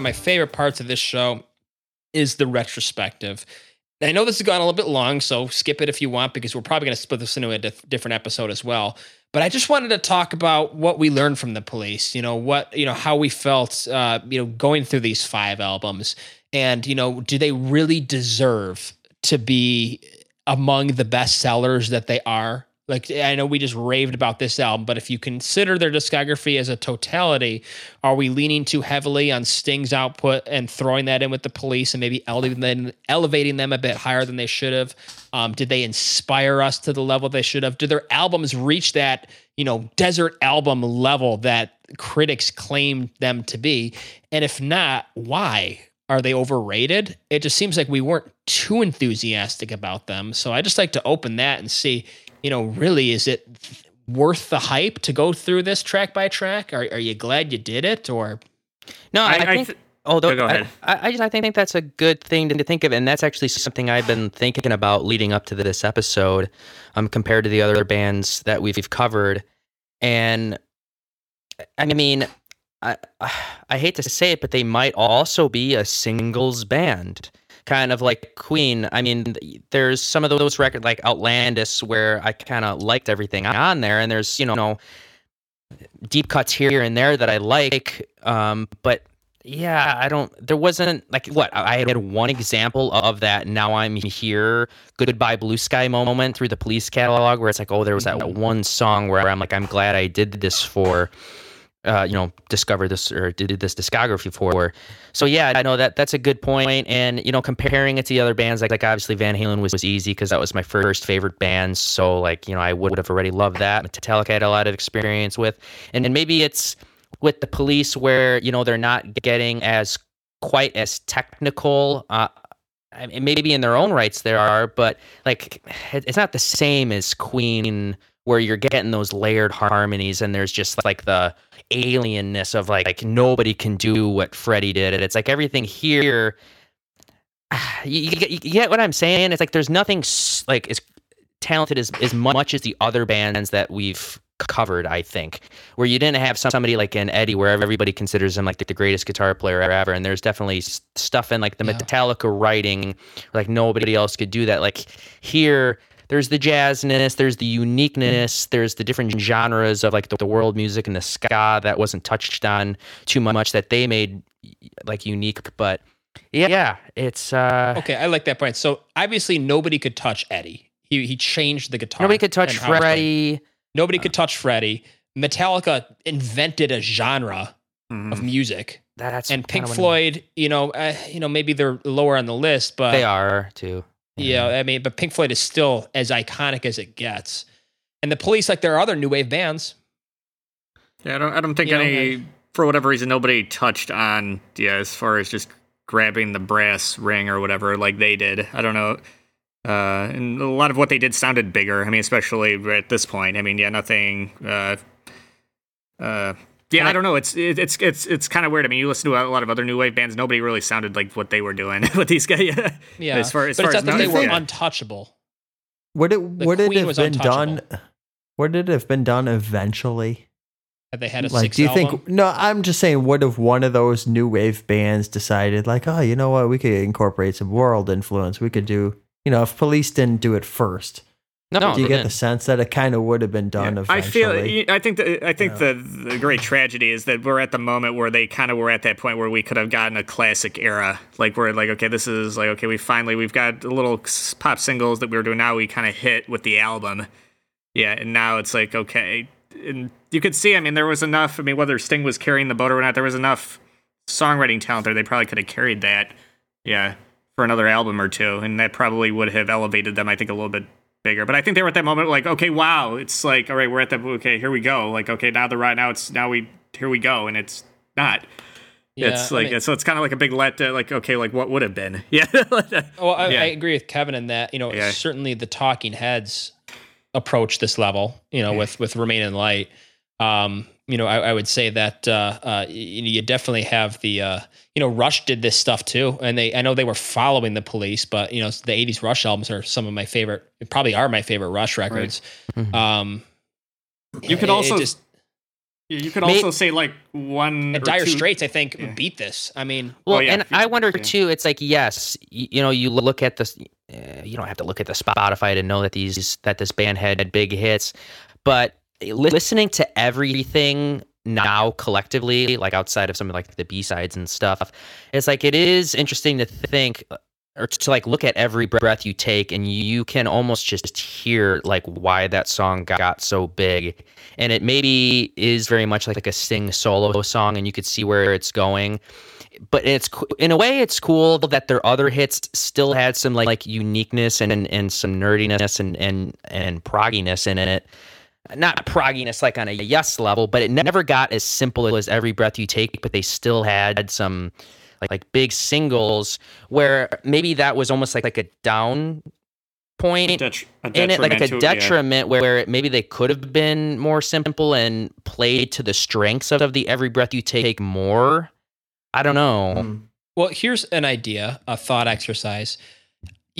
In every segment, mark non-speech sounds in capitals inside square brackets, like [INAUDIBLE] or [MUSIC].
of my favorite parts of this show is the retrospective. I know this has gone a little bit long, so skip it if you want because we're probably going to split this into a dif- different episode as well. But I just wanted to talk about what we learned from the police. You know what you know how we felt. Uh, you know going through these five albums, and you know do they really deserve to be among the best sellers that they are? Like I know we just raved about this album, but if you consider their discography as a totality, are we leaning too heavily on Sting's output and throwing that in with the police and maybe elevating them, a bit higher than they should have? Um, did they inspire us to the level they should have? Did their albums reach that you know desert album level that critics claimed them to be? And if not, why? Are they overrated? It just seems like we weren't too enthusiastic about them. So I just like to open that and see you know, really, is it worth the hype to go through this track by track? Are, are you glad you did it, or no? I, I think. th- Although go ahead. I, I, just I think that's a good thing to think of, and that's actually something I've been thinking about leading up to this episode, um, compared to the other bands that we've covered, and I mean, I I hate to say it, but they might also be a singles band kind of like Queen. I mean, there's some of those records like Outlandos where I kind of liked everything on there, and there's you know deep cuts here and there that I like, um, but yeah, I don't. There wasn't like what I had one example of that. Now I'm here. Goodbye Blue Sky moment through the police catalog where it's like, oh, there was that mm-hmm. one song where I'm like, I'm glad I did this for uh, you know, discover this or did this discography for. So yeah, I know that that's a good point. And you know, comparing it to the other bands, like like obviously Van Halen was was easy because that was my first favorite band. So like you know, I would have already loved that. Metallica I had a lot of experience with, and and maybe it's with the Police where you know they're not getting as quite as technical. Uh, maybe in their own rights there are, but like it's not the same as Queen where you're getting those layered harmonies and there's just like the alienness of like, like nobody can do what Freddie did. And it's like everything here. [SIGHS] You, you, you, get what I'm saying? It's like there's nothing like as talented as as much as the other bands that we've covered. I think where you didn't have somebody like an Eddie, where everybody considers him like the greatest guitar player ever, and there's definitely stuff in like the yeah. Metallica writing, like nobody else could do that. Like here, there's the jazzness, there's the uniqueness, there's the different genres of like the, the world music and the ska that wasn't touched on too much that they made like unique. But yeah, yeah it's uh okay. I like that point. So obviously nobody could touch Eddie. He he changed the guitar. Nobody could touch Freddie. Nobody could touch Freddie. Metallica invented a genre mm-hmm. of music. That's and Pink Floyd, you know, uh, you know, maybe they're lower on the list, but they are too. Yeah, I mean, but Pink Floyd is still as iconic as it gets. And the police, like there are other new wave bands. Yeah, I don't I don't think you any know, for whatever reason nobody touched on yeah, as far as just grabbing the brass ring or whatever like they did. I don't know. Uh, and a lot of what they did sounded bigger. I mean, especially at this point. I mean, yeah, nothing uh, uh, yeah, I, I don't know. It's it's it's it's kind of weird. I mean, you listen to a lot of other new wave bands. Nobody really sounded like what they were doing [LAUGHS] with these guys. Yeah, yeah. As far as but far it's as not they were untouchable. Would it the would it have been done? Would it have been done eventually? Have they had a like? do you album? think? No, I'm just saying. What if one of those new wave bands decided, like, oh, you know what, we could incorporate some world influence. We could do, you know, if Police didn't do it first, no, do you get the sense that it kind of would have been done yeah. eventually? I feel. I think. The, I think the the great tragedy is that we're at the moment where they kind of were at that point where we could have gotten a classic era. Like we're like, okay, this is like, okay, we finally we've got the little pop singles that we were doing. Now we kind of hit with the album. Yeah, and now it's like, okay, and you could see. I mean, there was enough. I mean, whether Sting was carrying the boat or not, there was enough songwriting talent there. They probably could have carried that. Yeah, for another album or two, and that probably would have elevated them. I think a little bit bigger. But I think they were at that moment like, okay, wow, it's like, all right, we're at that. Okay, here we go. Like, okay, now the right now it's now we here we go, and it's not. Yeah, it's like I mean, so it's kind of like a big let uh, like okay like what would have been [LAUGHS] yeah well I, yeah. I, agree with Kevin in that you know yeah. certainly the talking heads approach this level you know with with remain in light um you know I, I would say that uh, uh you definitely have the uh you know, Rush did this stuff too, and they I know they were following the police, but you know, the '80s Rush albums are some of my favorite, probably are my favorite Rush records. Right. Mm-hmm. Um, you could also just You could also say like one. And Dire two. Straits, I think, yeah. beat this. I mean, well, oh, yeah. and I wonder yeah. too. It's like yes, you, you know, you look at this. Uh, you don't have to look at the Spotify to know that these that this band had big hits, but listening to everything now collectively, like outside of some of like the B sides and stuff, it's like it is interesting to think or to like look at every breath you take and you can almost just hear like why that song got so big. And it maybe is very much like, like a Sting solo song and you could see where it's going. But it's in a way it's cool that their other hits still had some like, like uniqueness and, and, and some nerdiness and and and progginess in it not progginess like on a yes level but it never got as simple as every breath you take but they still had some like like big singles where maybe that was almost like like a down point Det- in it, like a detriment yeah. where maybe they could have been more simple and played to the strengths of, of the every breath you take more. I don't know. Mm. Well, here's an idea, a thought exercise.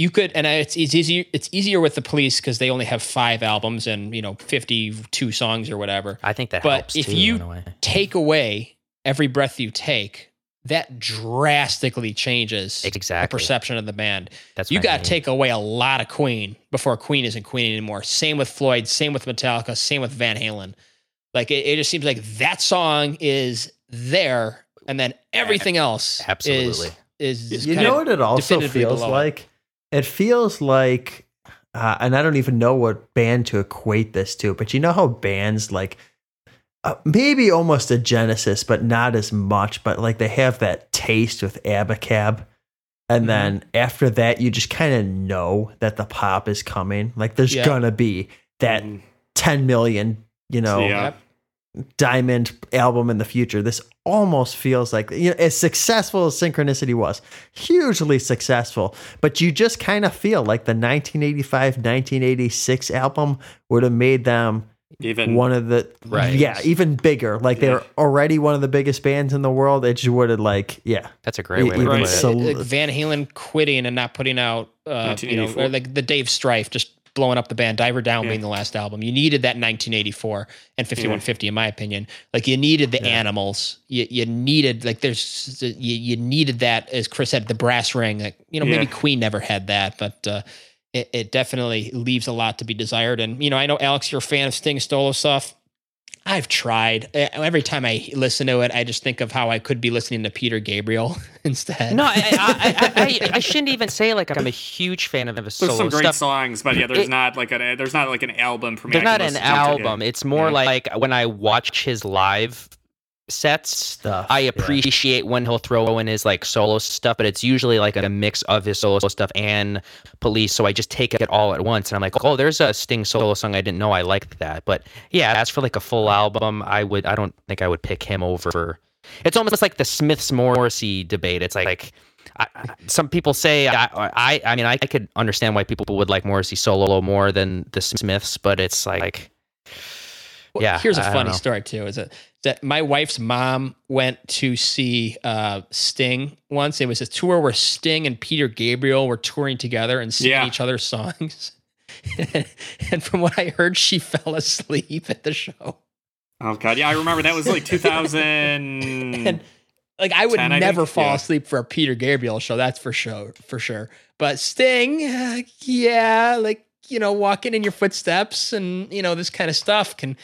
You could, and it's, it's easier. It's easier with the police because they only have five albums and you know fifty-two songs or whatever. I think that. But if too, you take away every breath you take, that drastically changes exactly. the perception of the band. That's you got to take away a lot of Queen before Queen isn't Queen anymore. Same with Floyd, same with Metallica, same with Van Halen. Like it, it just seems like that song is there, and then everything else absolutely is. is you know what it also feels like? It feels like, uh, and I don't even know what band to equate this to, but you know how bands like uh, maybe almost a Genesis, but not as much. But like they have that taste with Abacab. And mm-hmm. then after that, you just kind of know that the pop is coming. Like there's yeah. gonna be that mm. 10 million, you know, yeah. Diamond album in the future. This almost feels like, you know, as successful as Synchronicity was, hugely successful. But you just kind of feel like the 1985, 1986 album would have made them even one of the right yeah even bigger like yeah. they're already one of the biggest bands in the world it just would have like yeah that's a great way to put it. So, like van halen quitting and not putting out uh, you know or like the dave strife just blowing up the band diver down yeah. being the last album you needed that 1984 and 5150 yeah. in my opinion like you needed the animals you, you needed like there's you, you needed that as chris said the brass ring like you know maybe queen never had that but uh it, it definitely leaves a lot to be desired. And, you know, I know, Alex, you're a fan of Sting Solo stuff. I've tried. Uh, every time I listen to it, I just think of how I could be listening to Peter Gabriel [LAUGHS] instead. No, I, I, I, [LAUGHS] I, shouldn't even say like I'm a huge fan of his solo There's some great stuff. songs, but yeah, there's it, not like a there's not like an album for me. There's not an album. It's more yeah. like when I watch his live sets stuff. I appreciate yeah. when he'll throw in his like solo stuff, but it's usually like a mix of his solo stuff and police. So I just take it all at once and I'm like, oh, there's a Sting solo song I didn't know I liked that. But yeah, as for like a full album, I would I don't think I would pick him over. It's almost like the Smiths Morrissey debate. It's like, like I, some people say I, I I mean I, I could understand why people would like Morrissey solo more than the Smiths, but it's like well, yeah. Here's a funny story too. Is that that my wife's mom went to see uh, Sting once. It was a tour where Sting and Peter Gabriel were touring together and singing yeah. each other's songs. [LAUGHS] and from what I heard, she [LAUGHS] fell asleep at the show. Oh god, yeah, I remember that was like [LAUGHS] 2000. and like I would 10, never I fall yeah. asleep for a Peter Gabriel show. That's for sure, for sure. But Sting, uh, yeah, like you know, walking in your footsteps and you know this kind of stuff can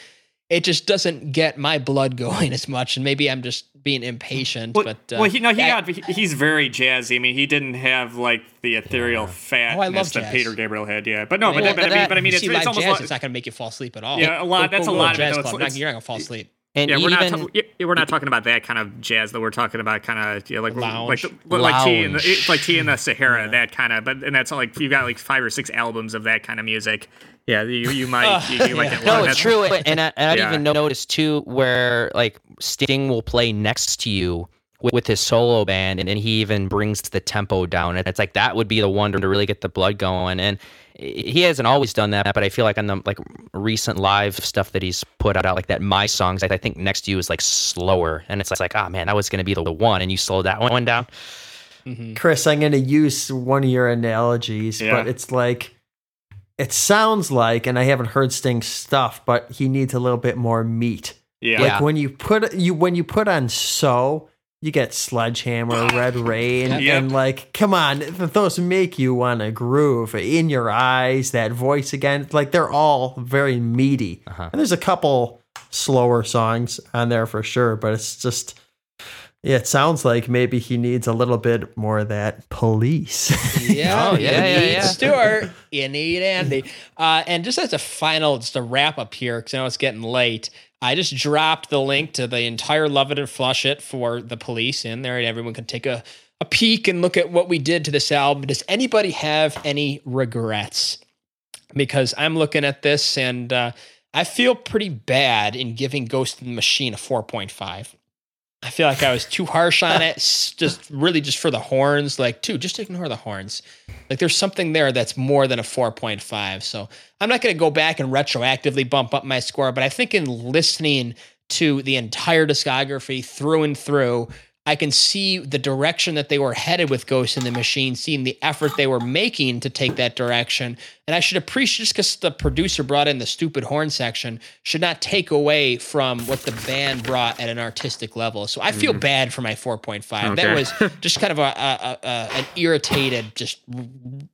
it just doesn't get my blood going [LAUGHS] as much and maybe i'm just being impatient well, but uh, well he no he got he's very jazzy i mean he didn't have like the ethereal yeah. fatness oh, that peter gabriel had yeah but no well, but, but, but, I mean, but i mean it's, it's almost jazz, like, it's not going to make you fall asleep at all yeah a lot that's a lot of it, it's, it's, you're not going to fall asleep and yeah, we're not ta- yeah, we're not talking about that kind of jazz though. We're talking about kind of you know, like Lounge. like like T in the like Tea in the Sahara, yeah. that kind of. But and that's like you got like five or six albums of that kind of music. Yeah, you, you might you, you might [LAUGHS] get no, it's true, and I, and I even noticed too where like Sting will play next to you with, with his solo band, and, and he even brings the tempo down. And it's like that would be the one to really get the blood going. And he hasn't always done that, but I feel like on the like recent live stuff that he's put out, like that my songs, I think next to you is like slower, and it's like, oh man, that was going to be the one, and you slowed that one down. Mm-hmm. Chris, I'm going to use one of your analogies, yeah. but it's like it sounds like, and I haven't heard Sting's stuff, but he needs a little bit more meat Yeah. Like when you put you when you put on so you get Sledgehammer, [LAUGHS] Red Rain, yep. and like, come on, those make you want to groove. In your eyes, that voice again, like they're all very meaty. Uh-huh. And there's a couple slower songs on there for sure, but it's just yeah, it sounds like maybe he needs a little bit more of that police. [LAUGHS] yeah, oh, yeah, yeah, yeah. Stewart, you need Andy. Uh, and just as a final, just a wrap up here, because I know it's getting late. I just dropped the link to the entire Love It and Flush It for the police in there, and everyone can take a, a peek and look at what we did to this album. Does anybody have any regrets? Because I'm looking at this and uh, I feel pretty bad in giving Ghost in the Machine a 4.5. I feel like I was too harsh on it, just really just for the horns. Like, dude, just ignore the horns. Like, there's something there that's more than a 4.5. So I'm not going to go back and retroactively bump up my score, but I think in listening to the entire discography through and through, I can see the direction that they were headed with Ghost in the Machine, seeing the effort they were making to take that direction. And I should appreciate just because the producer brought in the stupid horn section should not take away from what the band brought at an artistic level. So I feel mm. bad for my 4.5. Okay. That was [LAUGHS] just kind of a, a, a an irritated just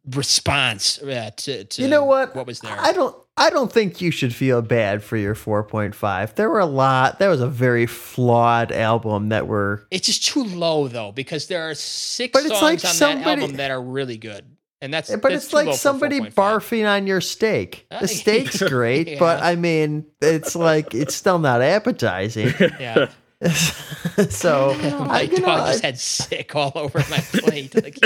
response uh, to, to you know what what was there. I don't I don't think you should feel bad for your 4.5. There were a lot. That was a very flawed album that were. It's just too low though because there are six but songs like on somebody, that album that are really good, and that's. But that's it's like somebody barfing on your steak. The steak's [LAUGHS] great, yeah. but I mean, it's like it's still not appetizing. [LAUGHS] Yeah. [LAUGHS] so oh, my I, dog know, just I, had sick all over my plate. Like,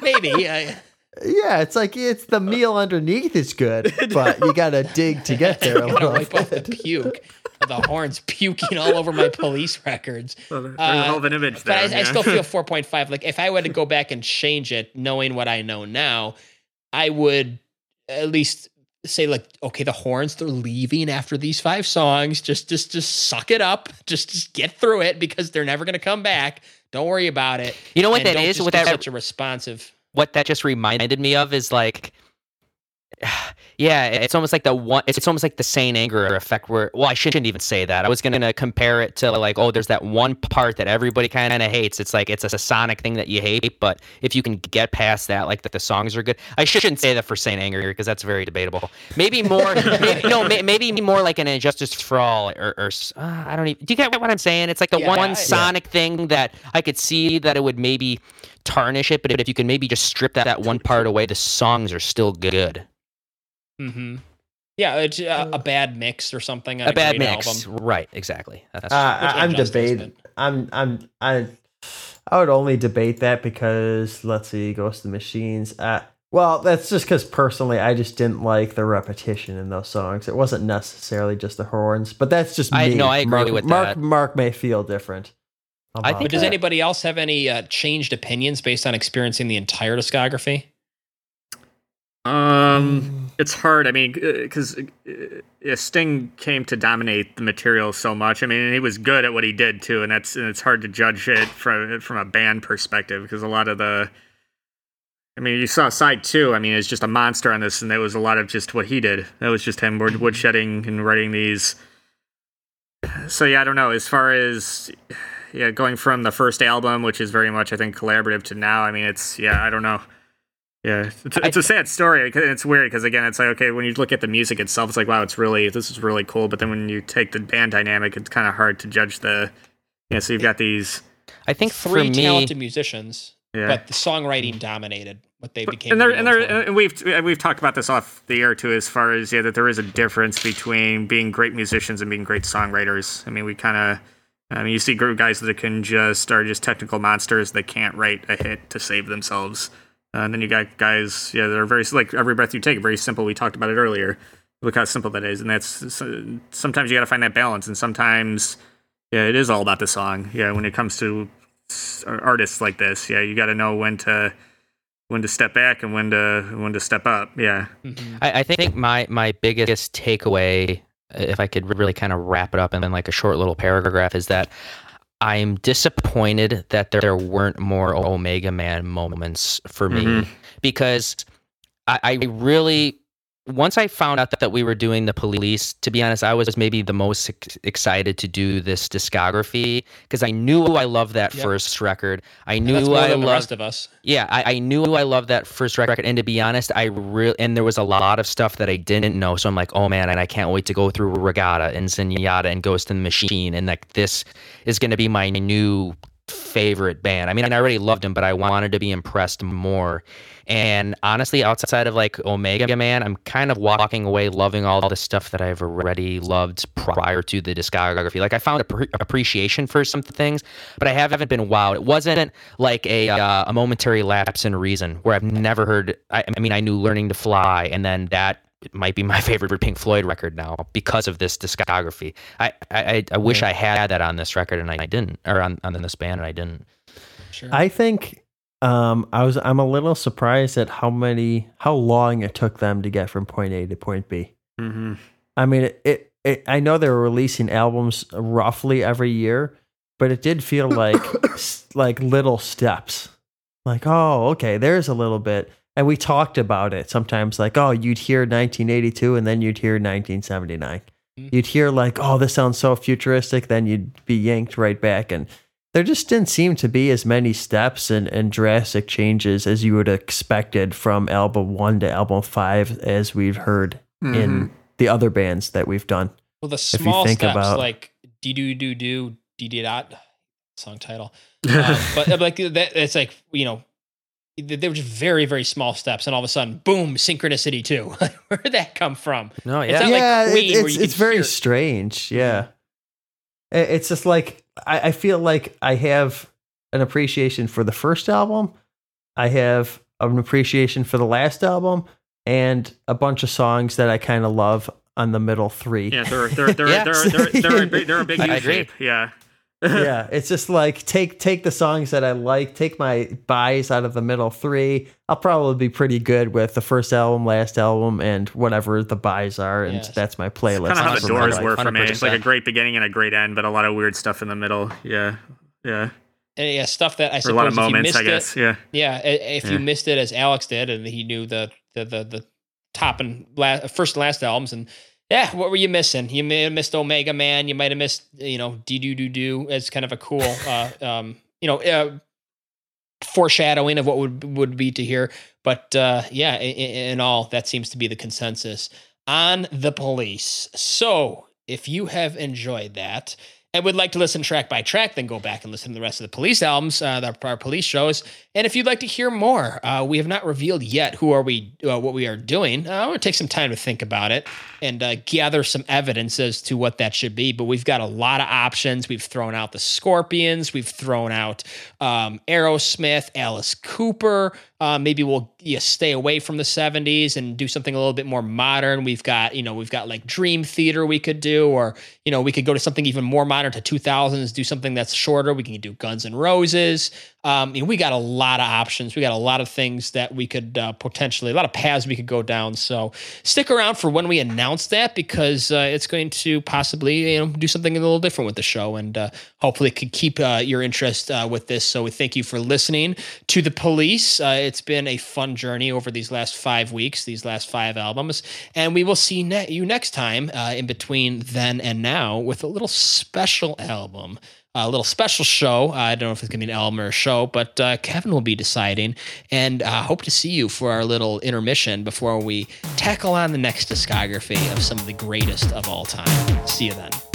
maybe. I, yeah, it's like it's the meal underneath is good, but you got to dig to get there a little wipe bit. off the puke. The horns puking all over my police records. [LAUGHS] Well, there's uh, a hell of an image there. But I, yeah. I still feel 4.5. Like if I were to go back and change it, knowing what I know now, I would at least say like, okay, the horns they're leaving after these five songs. Just just just suck it up. Just just get through it because they're never going to come back. Don't worry about it. You know what and that is with that such a responsive what that just reminded me of is like [SIGHS] yeah, it's almost like the one. It's almost like the Saint Anger effect. Where well, I shouldn't even say that. I was gonna compare it to like, oh, there's that one part that everybody kind of hates. It's like it's a sonic thing that you hate, but if you can get past that, like that the songs are good. I shouldn't say that for Saint Anger because that's very debatable. Maybe more, [LAUGHS] maybe, no, maybe more like an injustice Justice for All, or, or uh, I don't even. Do you get what I'm saying? It's like the yeah, one yeah. sonic thing that I could see that it would maybe tarnish it, but if you can maybe just strip that, that one part away, the songs are still good. Mm-hmm. Yeah, it's a, a, bad mix or something. A, a bad mix, album. right? Exactly. That's uh, I'm debating. I'm I'm I I would only debate that because let's see, Ghost of the Machines. Uh, well, that's just because personally, I just didn't like the repetition in those songs. It wasn't necessarily just the horns, but that's just me. I, no, I agree Mark, with Mark, that. Mark may feel different. I think. But does anybody else have any uh, changed opinions based on experiencing the entire discography? Um, it's hard. I mean, because uh, uh, Sting came to dominate the material so much. I mean, he was good at what he did too, and that's and it's hard to judge it from from a band perspective because a lot of the. I mean, you saw side two. I mean, it's just a monster on this, and that was a lot of just what he did. That was just him woodshedding and writing these. So yeah, I don't know. As far as yeah, going from the first album, which is very much I think collaborative, to now, I mean, it's yeah, I don't know. Yeah, it's, it's a sad story. It's weird because again, it's like okay, when you look at the music itself, it's like wow, it's really this is really cool. But then when you take the band dynamic, it's kind of hard to judge the. Yeah, so you've got these. I think three me, talented musicians, yeah. but the songwriting dominated what they became. And, there, and, there, and we've we've talked about this off the air too, as far as yeah, that there is a difference between being great musicians and being great songwriters. I mean, we kind of. I mean, you see group guys that can just are just technical monsters that can't write a hit to save themselves. Uh, and then you got guys, yeah, they're very like every breath you take, very simple. We talked about it earlier. Look how simple that is, and that's sometimes you got to find that balance, and sometimes, yeah, it is all about the song. Yeah, when it comes to artists like this, yeah, you got to know when to when to step back and when to when to step up. Yeah, mm-hmm. I, I think my my biggest takeaway if I could really kind of wrap it up in like a short little paragraph, is that I'm disappointed that there weren't more Omega Man moments for me mm-hmm. because I, I, really once I found out that, that we were doing the police, to be honest, I was maybe the most ex- excited to do this discography because I knew I loved that yep. first record. I knew I loved the rest of us. Yeah, I, I, knew I loved that first record, and to be honest, I really and there was a lot of stuff that I didn't know. So I'm like, oh man, and I can't wait to go through Reggatta and Zenyatta and Ghost in the Machine, and like this is going to be my new favorite band. I mean, I already loved him, but I wanted to be impressed more. And honestly, outside of like Omega Man, I'm kind of walking away loving all the stuff that I've already loved prior to the discography. Like I found appreciation for some things, but I haven't been wowed. It wasn't like a uh, a momentary lapse in reason where I've never heard. I, I mean, I knew Learning to Fly, and then that it might be my [LAUGHS] favorite Pink Floyd record now because of this discography. I I, I wish I had that on this record and I didn't, or on on this band and I didn't. Sure. I think um, I was I'm a little surprised at how many how long it took them to get from point A to point B. Mm-hmm. I mean, it, it, it I know they were releasing albums roughly every year, but it did feel [COUGHS] like like little steps. Like, oh, okay, there's a little bit. And we talked about it sometimes, like, oh, you'd hear 1982 and then you'd hear 1979. Mm-hmm. You'd hear, like, oh, this sounds so futuristic. Then you'd be yanked right back. And there just didn't seem to be as many steps and, and drastic changes as you would have expected from album one to album five as we've heard mm-hmm. in the other bands that we've done. Well, the small steps about, like dee doo doo doo dee dee dot song title, um, [LAUGHS] but like that, it's like you know they were just very very small steps and all of a sudden boom synchronicity too [LAUGHS] where did that come from no yeah it's yeah like it, it's, it's very strange yeah it's just like I, I feel like I have an appreciation for the first album. I have an appreciation for the last album and a bunch of songs that I kind of love on the middle three. Yeah, they're they're they're [LAUGHS] yeah. they're, they're, they're, they're, a big, [LAUGHS] they're a big U shape. Yeah. Yeah, [LAUGHS] it's just like take take the songs that I like, take my buys out of the middle three. I'll probably be pretty good with the first album, last album, and whatever the buys are, and yes. that's my playlist. Kind of how the doors were for me. It's like a great beginning and a great end, but a lot of weird stuff in the middle. Yeah, yeah. And yeah, stuff that I suppose a lot of moments. I guess. It, yeah, yeah. If yeah. you missed it as Alex did, and he knew the the the, the top and last, first and last albums, and yeah, what were you missing? You may have missed Omega Man. You might have missed, you know, Dee do do do. as kind of a cool, [LAUGHS] uh, um, you know, uh, foreshadowing of what would would be to hear. But uh, yeah, in, in all, that seems to be the consensus on the police. So if you have enjoyed that, and would like to listen track by track, then go back and listen to the rest of the police albums, uh, our police shows. And if you'd like to hear more, uh, we have not revealed yet who are we, uh, what we are doing. I'm going to take some time to think about it and uh, gather some evidence as to what that should be. But we've got a lot of options. We've thrown out the Scorpions. We've thrown out um, Aerosmith, Alice Cooper. Uh, maybe we'll yeah, stay away from the 70s and do something a little bit more modern. We've got, you know, we've got like Dream Theater we could do, or, you know, we could go to something even more modern to 2000s, do something that's shorter. We can do Guns N' Roses. Um, know, we got a lot of options. We got a lot of things that we could uh, potentially, a lot of paths we could go down. So stick around for when we announce that because uh, it's going to possibly, you know, do something a little different with the show and uh, hopefully could keep uh, your interest uh, with this. So we thank you for listening to the police. Uh, it's been a fun journey over these last five weeks, these last five albums, and we will see ne- you next time in between then and now with a little special album a little special show. I don't know if it's going to be an album or a show, but uh, Kevin will be deciding. And I uh, hope to see you for our little intermission before we tackle on the next discography of some of the greatest of all time. See you then.